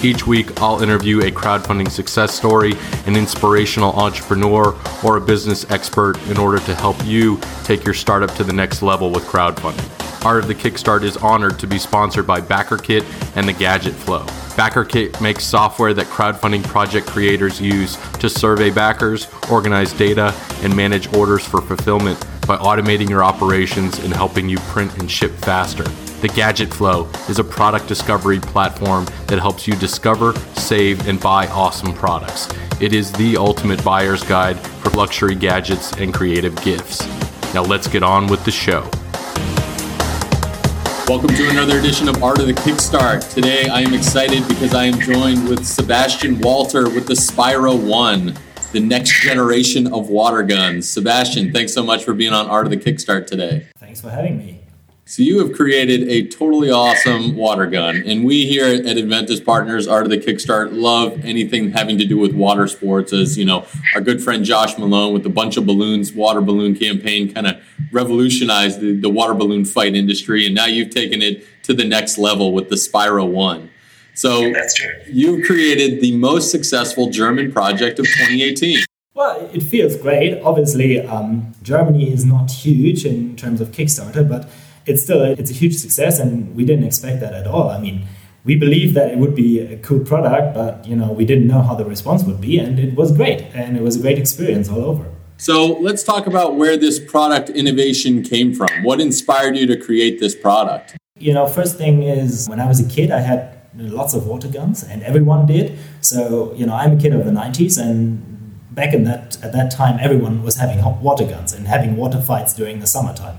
Each week, I'll interview a crowdfunding success story, an inspirational entrepreneur, or a business expert in order to help you take your startup to the next level with crowdfunding. Art of the Kickstart is honored to be sponsored by BackerKit and the Gadget Flow. BackerKit makes software that crowdfunding project creators use to survey backers, organize data, and manage orders for fulfillment by automating your operations and helping you print and ship faster. The Gadget Flow is a product discovery platform that helps you discover, save, and buy awesome products. It is the ultimate buyer's guide for luxury gadgets and creative gifts. Now let's get on with the show. Welcome to another edition of Art of the Kickstart. Today I am excited because I am joined with Sebastian Walter with the Spyra One, the next generation of water guns. Sebastian, thanks so much for being on Art of the Kickstart today. Thanks for having me. So you have created a totally awesome water gun, and we here at Enventys Partners, Art of the Kickstart, love anything having to do with water sports. As you know, our good friend Josh Malone with the bunch of balloons water balloon campaign kind of revolutionized the, the water balloon fight industry, and now you've taken it to the next level with the Spyra One. So you created the most successful German project of 2018. Well, it feels great. Obviously, um, Germany is not huge in terms of Kickstarter, but it's still a, it's a huge success, and we didn't expect that at all. I mean, we believed that it would be a cool product, but you know, we didn't know how the response would be, and it was great, and it was a great experience all over. So let's talk about where this product innovation came from. What inspired you to create this product? You know, first thing is when I was a kid, I had lots of water guns, and everyone did. So you know, I'm a kid of the '90s, and back in that at that time, everyone was having water guns and having water fights during the summertime.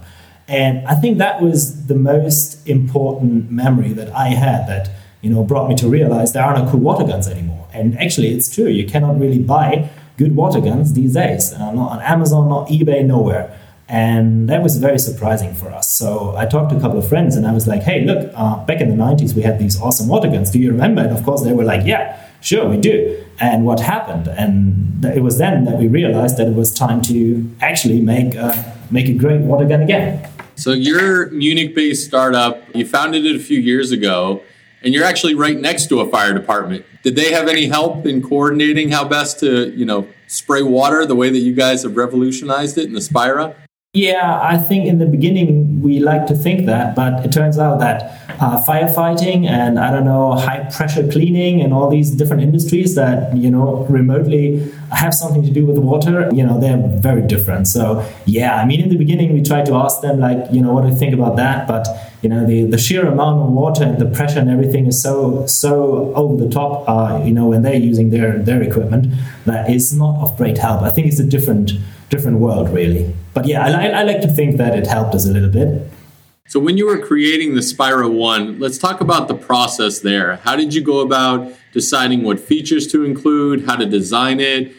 And I think that was the most important memory that I had that, you know, brought me to realize there are no cool water guns anymore. And actually, it's true. You cannot really buy good water guns these days. Uh, not on Amazon, not eBay, nowhere. And that was very surprising for us. So I talked to a couple of friends and I was like, hey, look, uh, back in the 90s, we had these awesome water guns. Do you remember? And of course, they were like, yeah, sure, we do. And what happened? And it was then that we realized that it was time to actually make, uh, make a great water gun again. So you're Munich-based startup. You founded it a few years ago, and you're actually right next to a fire department. Did they have any help in coordinating how best to, you know, spray water the way that you guys have revolutionized it in the Spyra? Yeah, I think in the beginning we like to think that, but it turns out that uh, firefighting and I don't know high pressure cleaning and all these different industries that you know remotely have something to do with water, you know, they're very different. So yeah, I mean, in the beginning we tried to ask them like, you know, what do you think about that? But you know, the, the sheer amount of water and the pressure and everything is so so over the top. Uh, you know, when they're using their their equipment, that is not of great help. I think it's a different different world, really. But yeah, I, I like to think that it helped us a little bit. So when you were creating the Spyra One, let's talk about the process there. How did you go about deciding what features to include, how to design it,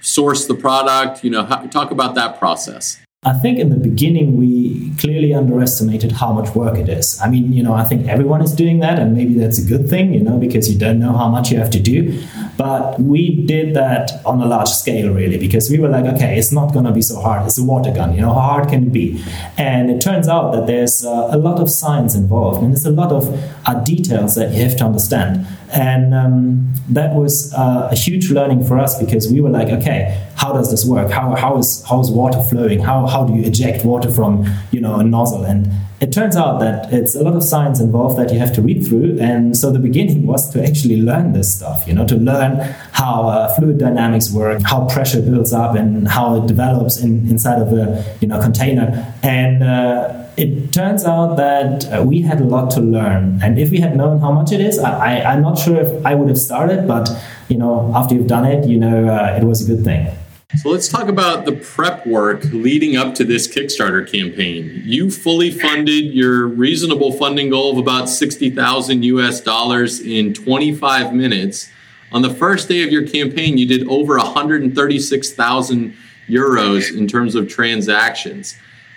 source the product? You know, how, talk about that process. I think in the beginning we clearly underestimated how much work it is. I mean, you know, I think everyone is doing that, and maybe that's a good thing, you know, because you don't know how much you have to do. But we did that on a large scale, really, because we were like, okay, it's not going to be so hard. It's a water gun, you know, how hard can it be? And it turns out that there's uh, a lot of science involved, and there's a lot of uh, details that you have to understand. And um, that was uh, a huge learning for us because we were like, okay, how does this work? How, how, is, how is water flowing? How, how do you eject water from you know, a nozzle? And it turns out that it's a lot of science involved that you have to read through. And so the beginning was to actually learn this stuff, you know, to learn how uh, fluid dynamics work, how pressure builds up, and how it develops in, inside of a you know container. And uh, it turns out that uh, we had a lot to learn. And if we had known how much it is, I, am not sure if I would have started, but you know, after you've done it, you know, uh, it was a good thing. So let's talk about the prep work leading up to this Kickstarter campaign. You fully funded your reasonable funding goal of about 60,000 US dollars in 25 minutes. On the first day of your campaign, you did over 136,000 euros in terms of transactions.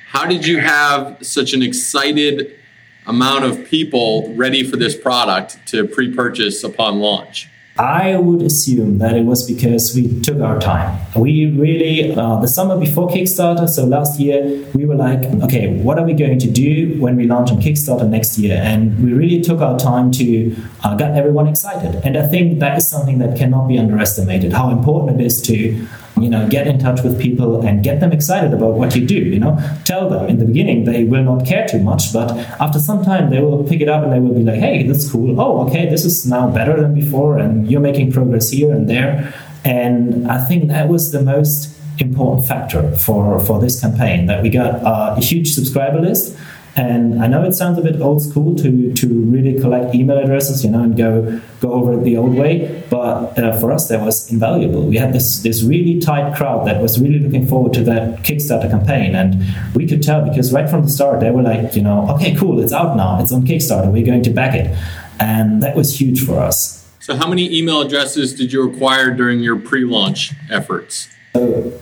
how did you have such an excited amount of people ready for this product to pre purchase upon launch? I would assume that it was because we took our time. We really, uh, the summer before Kickstarter, so last year, we were like, okay, what are we going to do when we launch on Kickstarter next year? And we really took our time to uh, get everyone excited. And I think that is something that cannot be underestimated how important it is to you know get in touch with people and get them excited about what you do you know. Tell them in the beginning they will not care too much but after some time they will pick it up and they will be like hey that's cool. Oh okay this is now better than before and you're making progress here and there. And i think that was the most important factor for for this campaign that we got uh, a huge subscriber list and I know it sounds a bit old school to, to really collect email addresses, you know, and go go over it the old way. But uh, for us, that was invaluable. We had this this really tight crowd that was really looking forward to that Kickstarter campaign, and we could tell because right from the start they were like, you know, okay, cool, it's out now, it's on Kickstarter, we're going to back it, and that was huge for us. So, how many email addresses did you acquire during your pre-launch efforts?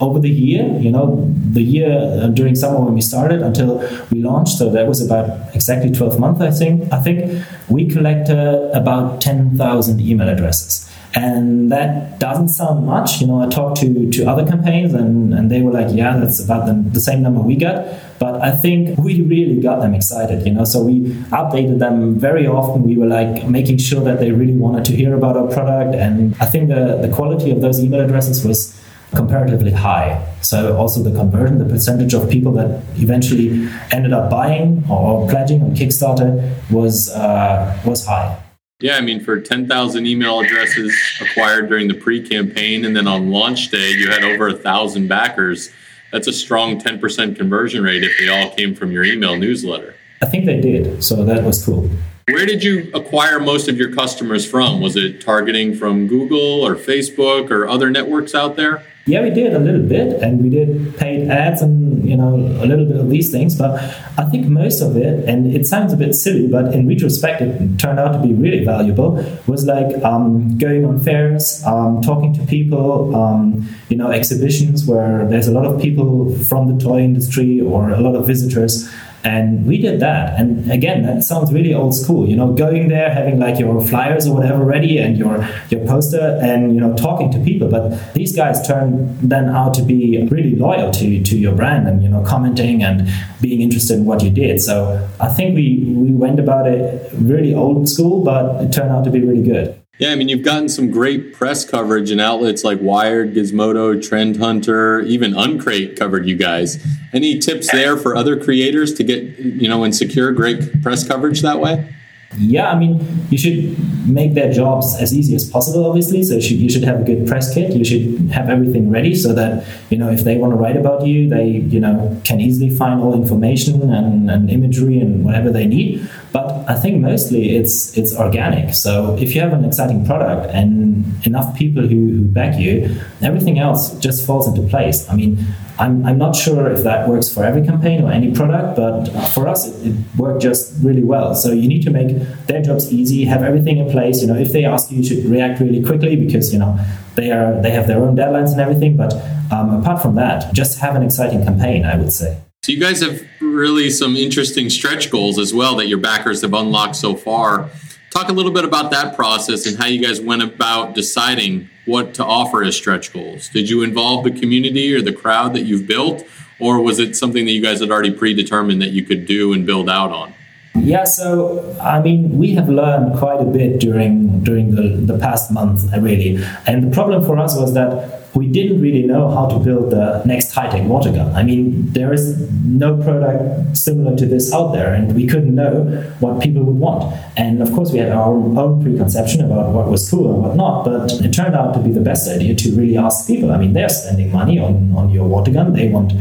Over the year, you know, the year uh, during summer when we started until we launched, so that was about exactly 12 months, I think. I think we collected about 10,000 email addresses. And that doesn't sound much. You know, I talked to, to other campaigns and, and they were like, yeah, that's about the, the same number we got. But I think we really got them excited, you know. So we updated them very often. We were like making sure that they really wanted to hear about our product. And I think the, the quality of those email addresses was comparatively high. So also the conversion, the percentage of people that eventually ended up buying or pledging on Kickstarter was uh, was high. Yeah, I mean, for 10,000 email addresses acquired during the pre-campaign, and then on launch day, you had over a thousand backers. That's a strong 10% conversion rate if they all came from your email newsletter. I think they did, so that was cool. Where did you acquire most of your customers from? Was it targeting from Google or Facebook or other networks out there? Yeah, we did a little bit, and we did paid ads and you know a little bit of these things. But I think most of it, and it sounds a bit silly, but in retrospect, it turned out to be really valuable. Was like um, going on fairs, um, talking to people, um, you know, exhibitions where there's a lot of people from the toy industry or a lot of visitors and we did that. And again, that sounds really old school, you know, going there, having like your flyers or whatever ready and your, your poster and, you know, talking to people. But these guys turned then out to be really loyal to, to your brand and, you know, commenting and being interested in what you did. So I think we, we went about it really old school, but it turned out to be really good. Yeah, I mean, you've gotten some great press coverage in outlets like Wired, Gizmodo, Trend Hunter, even Uncrate covered you guys. Any tips there for other creators to get, you know, and secure great press coverage that way? Yeah, I mean, you should make their jobs as easy as possible, obviously. So you should, you should have a good press kit. You should have everything ready so that, you know, if they want to write about you, they, you know, can easily find all information and, and imagery and whatever they need. But I think mostly it's it's organic. So if you have an exciting product and enough people who, who back you, everything else just falls into place. I mean, I'm, I'm not sure if that works for every campaign or any product, but for us, it, it, worked just really well. So you need to make their jobs easy, have everything in place. You know, if they ask you, you should react really quickly because you know they are they have their own deadlines and everything. But um, apart from that, just have an exciting campaign. I would say. So you guys have really some interesting stretch goals as well that your backers have unlocked so far. Talk a little bit about that process and how you guys went about deciding what to offer as stretch goals. Did you involve the community or the crowd that you've built, or was it something that you guys had already predetermined that you could do and build out on? Yeah, so I mean, we have learned quite a bit during during the, the past month, really. And the problem for us was that we didn't really know how to build the next high-tech water gun. I mean, there is no product similar to this out there, and we couldn't know what people would want. And of course, we had our own preconception about what was cool and what not, but it turned out to be the best idea to really ask people. I mean, they're spending money on, on your water gun. They want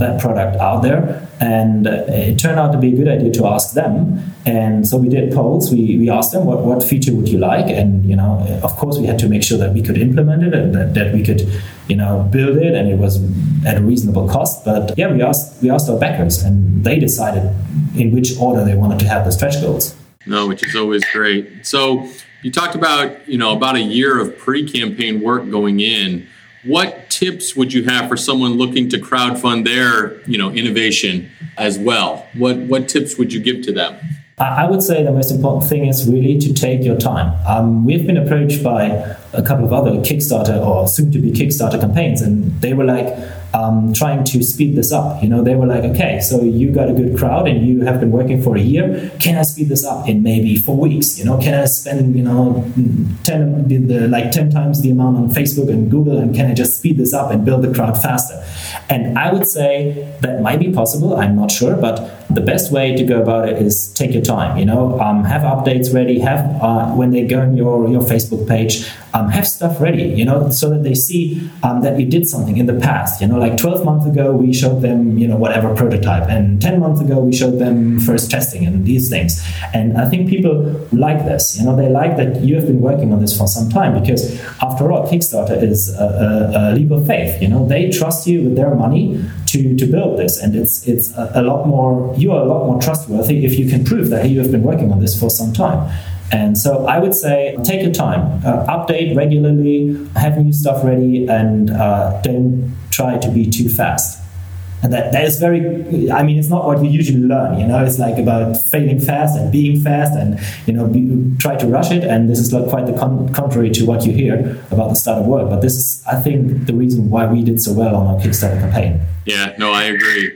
that product out there. And it turned out to be a good idea to ask them. And so we did polls. We, we asked them, what, what feature would you like? And, you know, of course, we had to make sure that we could implement it and that, that we could, you know, build it and it was at a reasonable cost. But yeah, we asked, we asked our backers and they decided in which order they wanted to have the stretch goals. No, which is always great. So you talked about, you know, about a year of pre-campaign work going in. What tips would you have for someone looking to crowdfund their, you know, innovation as well? What what tips would you give to them? I would say the most important thing is really to take your time. Um, we've been approached by a couple of other Kickstarter or soon to be Kickstarter campaigns, and they were like, um, trying to speed this up. You know, they were like, okay, so you got a good crowd and you have been working for a year. Can I speed this up in maybe four weeks? You know, can I spend you know ten the, the, like ten times the amount on Facebook and Google, and can I just speed this up and build the crowd faster? And I would say that might be possible. I'm not sure, but the best way to go about it is take your time. You know, um, have updates ready. Have uh, when they go on your your Facebook page, um, have stuff ready. You know, so that they see um, that you did something in the past. You know, like 12 months ago we showed them you know whatever prototype, and 10 months ago we showed them first testing and these things. And I think people like this. You know, they like that you have been working on this for some time because after all, Kickstarter is a, a, a leap of faith. You know, they trust you with their money to, to build this. And it's, it's a, a lot more, you are a lot more trustworthy if you can prove that you have been working on this for some time. And so I would say take your time, uh, update regularly, have new stuff ready, and uh, don't try to be too fast and that, that is very i mean it's not what you usually learn you know? It's like about failing fast and being fast and you know be, try to rush it. And this is like quite the con- contrary to what you hear about the start of work. But this is i think the reason why we did so well on our kickstarter campaign. Yeah no i agree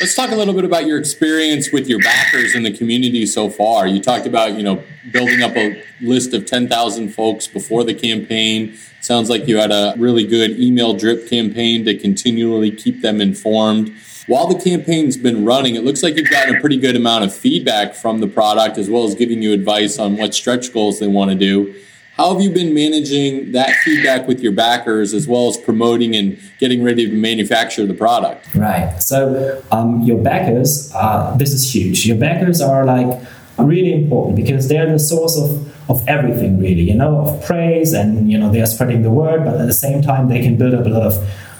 Let's talk a little bit about your experience with your backers in the community so far. You talked about, you know, building up a list of 10,000 folks before the campaign. Sounds like you had a really good email drip campaign to continually keep them informed. While the campaign's been running, it looks like you've gotten a pretty good amount of feedback from the product as well as giving you advice on what stretch goals they want to do. How have you been managing that feedback with your backers as well as promoting and getting ready to manufacture the product? Right. So, um, your backers, uh, this is huge. Your backers are like really important because they're the source of of everything really you know of praise and you know they are spreading the word but at the same time they can build up a lot of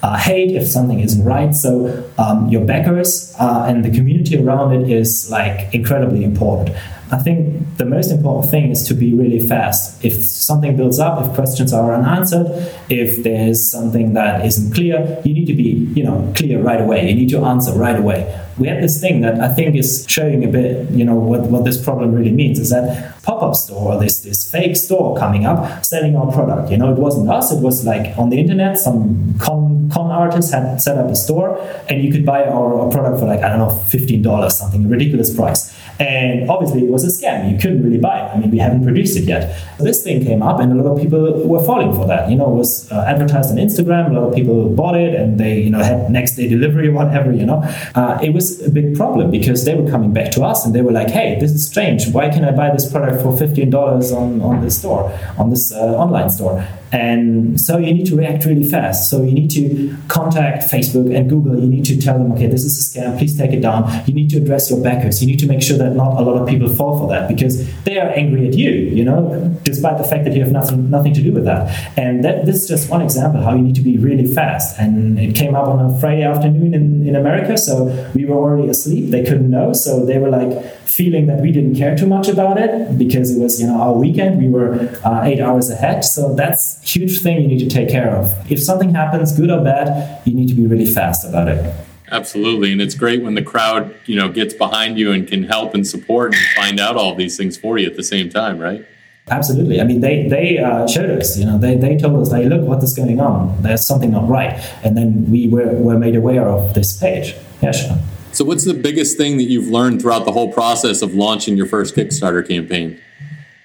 uh, hate if something isn't right so um, your backers uh, and the community around it is like incredibly important I think the most important thing is to be really fast. If something builds up, if questions are unanswered, if there's something that isn't clear, you need to be, you know, clear right away. You need to answer right away. We had this thing that I think is showing a bit, you know, what, what this problem really means is that pop-up store, or this this fake store coming up selling our product. You know, it wasn't us, it was like on the internet, some con con artist had set up a store and you could buy our, our product for like, I don't know, $15, something ridiculous price. And obviously, it was a scam. You couldn't really buy it. I mean, we haven't produced it yet. This thing came up, and a lot of people were falling for that. You know, it was uh, advertised on Instagram. A lot of people bought it, and they, you know, had next day delivery or whatever. You know, uh, it was a big problem because they were coming back to us and they were like, "Hey, this is strange. Why can I buy this product for fifteen dollars on on this store, on this uh, online store?" And so you need to react really fast. So you need to contact Facebook and Google. You need to tell them, okay, this is a scam. Please take it down. You need to address your backers. You need to make sure that not a lot of people fall for that because they are angry at you. You know, despite the fact that you have nothing nothing to do with that. And that this is just one example how you need to be really fast. And it came up on a Friday afternoon in, in America, so we were already asleep. They couldn't know, so they were like feeling that we didn't care too much about it because it was you know our weekend. We were uh, eight hours ahead, so that's huge thing you need to take care of. If something happens, good or bad, you need to be really fast about it. Absolutely, and it's great when the crowd, you know, gets behind you and can help and support and find out all these things for you at the same time, right? Absolutely. I mean, they they uh, showed us. You know, they, they told us, "Hey, look, what is going on? There's something not right." And then we were, were made aware of this page. Yeah, sure. So, what's the biggest thing that you've learned throughout the whole process of launching your first Kickstarter campaign?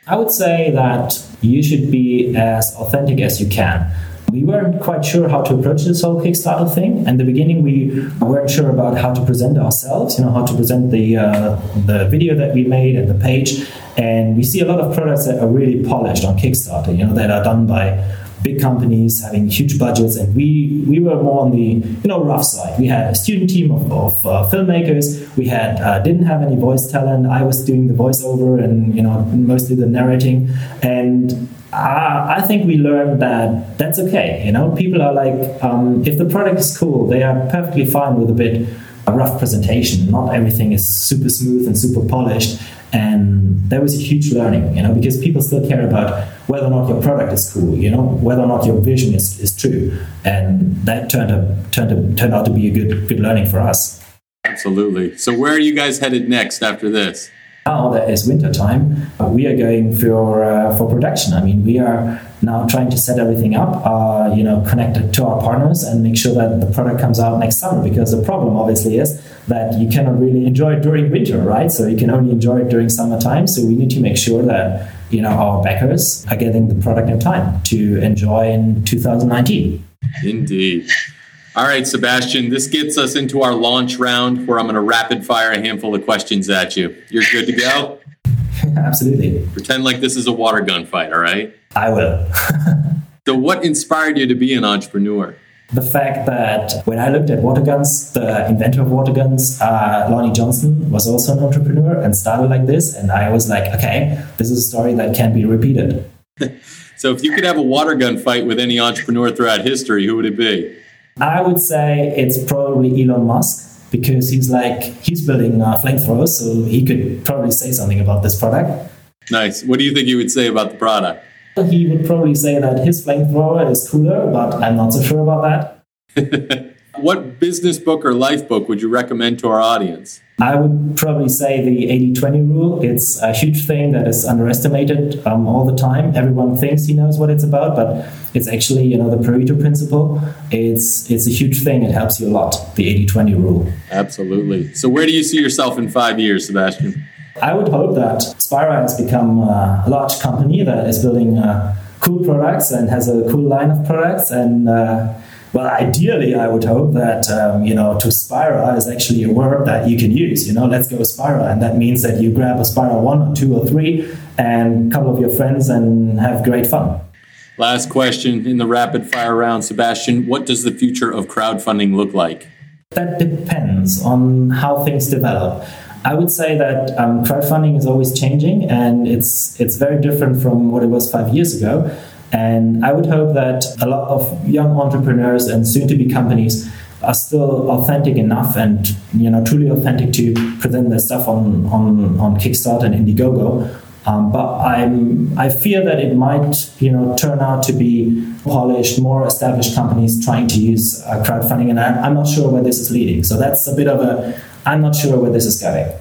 I would say that you should be as authentic as you can. We weren't quite sure how to approach this whole Kickstarter thing. In the beginning, we weren't sure about how to present ourselves, you know, how to present the uh, the video that we made and the page. And we see a lot of products that are really polished on Kickstarter, you know, that are done by big companies having huge budgets, and we we were more on the you know rough side. We had a student team of, of uh, filmmakers. We had uh, didn't have any voice talent. I was doing the voiceover and you know mostly the narrating, and uh, I think we learned that that's okay. You know, people are like, um, if the product is cool, they are perfectly fine with a bit a rough presentation. Not everything is super smooth and super polished. And there was a huge learning, you know, because people still care about whether or not your product is cool, you know, whether or not your vision is, is true. And that turned out, turned, turned out to be a good, good learning for us. Absolutely. So, where are you guys headed next after this? Now that it's winter time, we are going for uh, for production. I mean, we are now trying to set everything up, uh, you know, connected to our partners and make sure that the product comes out next summer. Because the problem, obviously, is that you cannot really enjoy it during winter, right? So you can only enjoy it during summertime. So we need to make sure that you know our backers are getting the product in time to enjoy in 2019. Indeed. All right, Sebastian, this gets us into our launch round where I'm going to rapid fire a handful of questions at you. You're good to go? Absolutely. Pretend like this is a water gun fight, all right? I will. so, what inspired you to be an entrepreneur? The fact that when I looked at water guns, the inventor of water guns, uh, Lonnie Johnson, was also an entrepreneur and started like this. And I was like, okay, this is a story that can be repeated. so, if you could have a water gun fight with any entrepreneur throughout history, who would it be? I would say it's probably Elon Musk because he's like he's building uh, flamethrowers, so he could probably say something about this product. Nice. What do you think he would say about the product? He would probably say that his flamethrower is cooler, but I'm not so sure about that. what business book or life book would you recommend to our audience? I would probably say the 80 20 rule. It's a huge thing that is underestimated um, all the time. Everyone thinks he knows what it's about, but it's actually, you know, the Pareto principle. It's, it's a huge thing. It helps you a lot, the 80 20 rule. Absolutely. So, where do you see yourself in five years, Sebastian? I would hope that Spyra has become a large company that is building uh, cool products and has a cool line of products and uh, well, ideally, I would hope that um, you know to Spyra is actually a word that you can use. You know, let's go Spyra, and that means that you grab a Spyra one or two or three, and a couple of your friends, and have great fun. Last question in the rapid fire round, Sebastian. What does the future of crowdfunding look like? That depends on how things develop. I would say that um, crowdfunding is always changing, and it's it's very different from what it was five years ago. And I would hope that a lot of young entrepreneurs and soon to be companies are still authentic enough and you know truly authentic to present their stuff on on, on Kickstarter and Indiegogo. Um, but I'm I fear that it might you know turn out to be polished, more established companies trying to use uh, crowdfunding, and I'm, I'm not sure where this is leading. So that's a bit of a I'm not sure where this is going.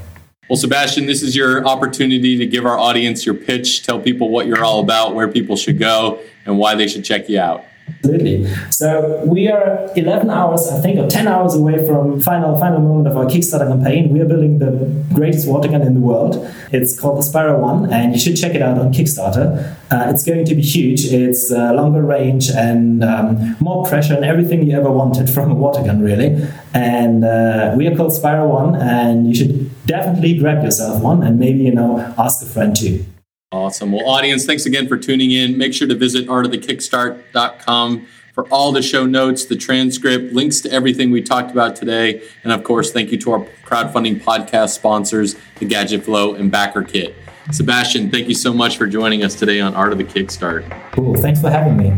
Well, Sebastian, this is your opportunity to give our audience your pitch, tell people what you're all about, where people should go, and why they should check you out. Absolutely. So we are 11 hours, I think, or 10 hours away from final final moment of our Kickstarter campaign. We are building the greatest water gun in the world. It's called the Spyra One, and you should check it out on Kickstarter. Uh, it's going to be huge. It's uh, longer range and um, more pressure and everything you ever wanted from a water gun, really. And uh, we are called Spyra One, and you should definitely grab yourself one and maybe you know ask a friend too. Awesome. Well, audience, thanks again for tuning in. Make sure to visit artofthekickstart.com for all the show notes, the transcript, links to everything we talked about today. And of course, thank you to our crowdfunding podcast sponsors, the Gadget Flow and Backer Kit. Sebastian, thank you so much for joining us today on Art of the Kickstart. Cool. Thanks for having me.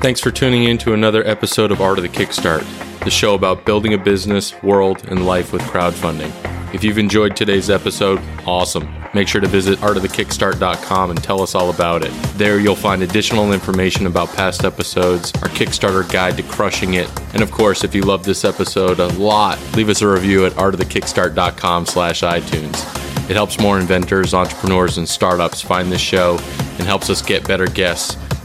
Thanks for tuning in to another episode of Art of the Kickstart, the show about building a business, world, and life with crowdfunding. If you've enjoyed today's episode, awesome. Make sure to visit artofthekickstart.com and tell us all about it. There you'll find additional information about past episodes, our Kickstarter guide to crushing it, and of course, if you love this episode a lot, leave us a review at artofthekickstart.com slash iTunes. It helps more inventors, entrepreneurs, and startups find this show and helps us get better guests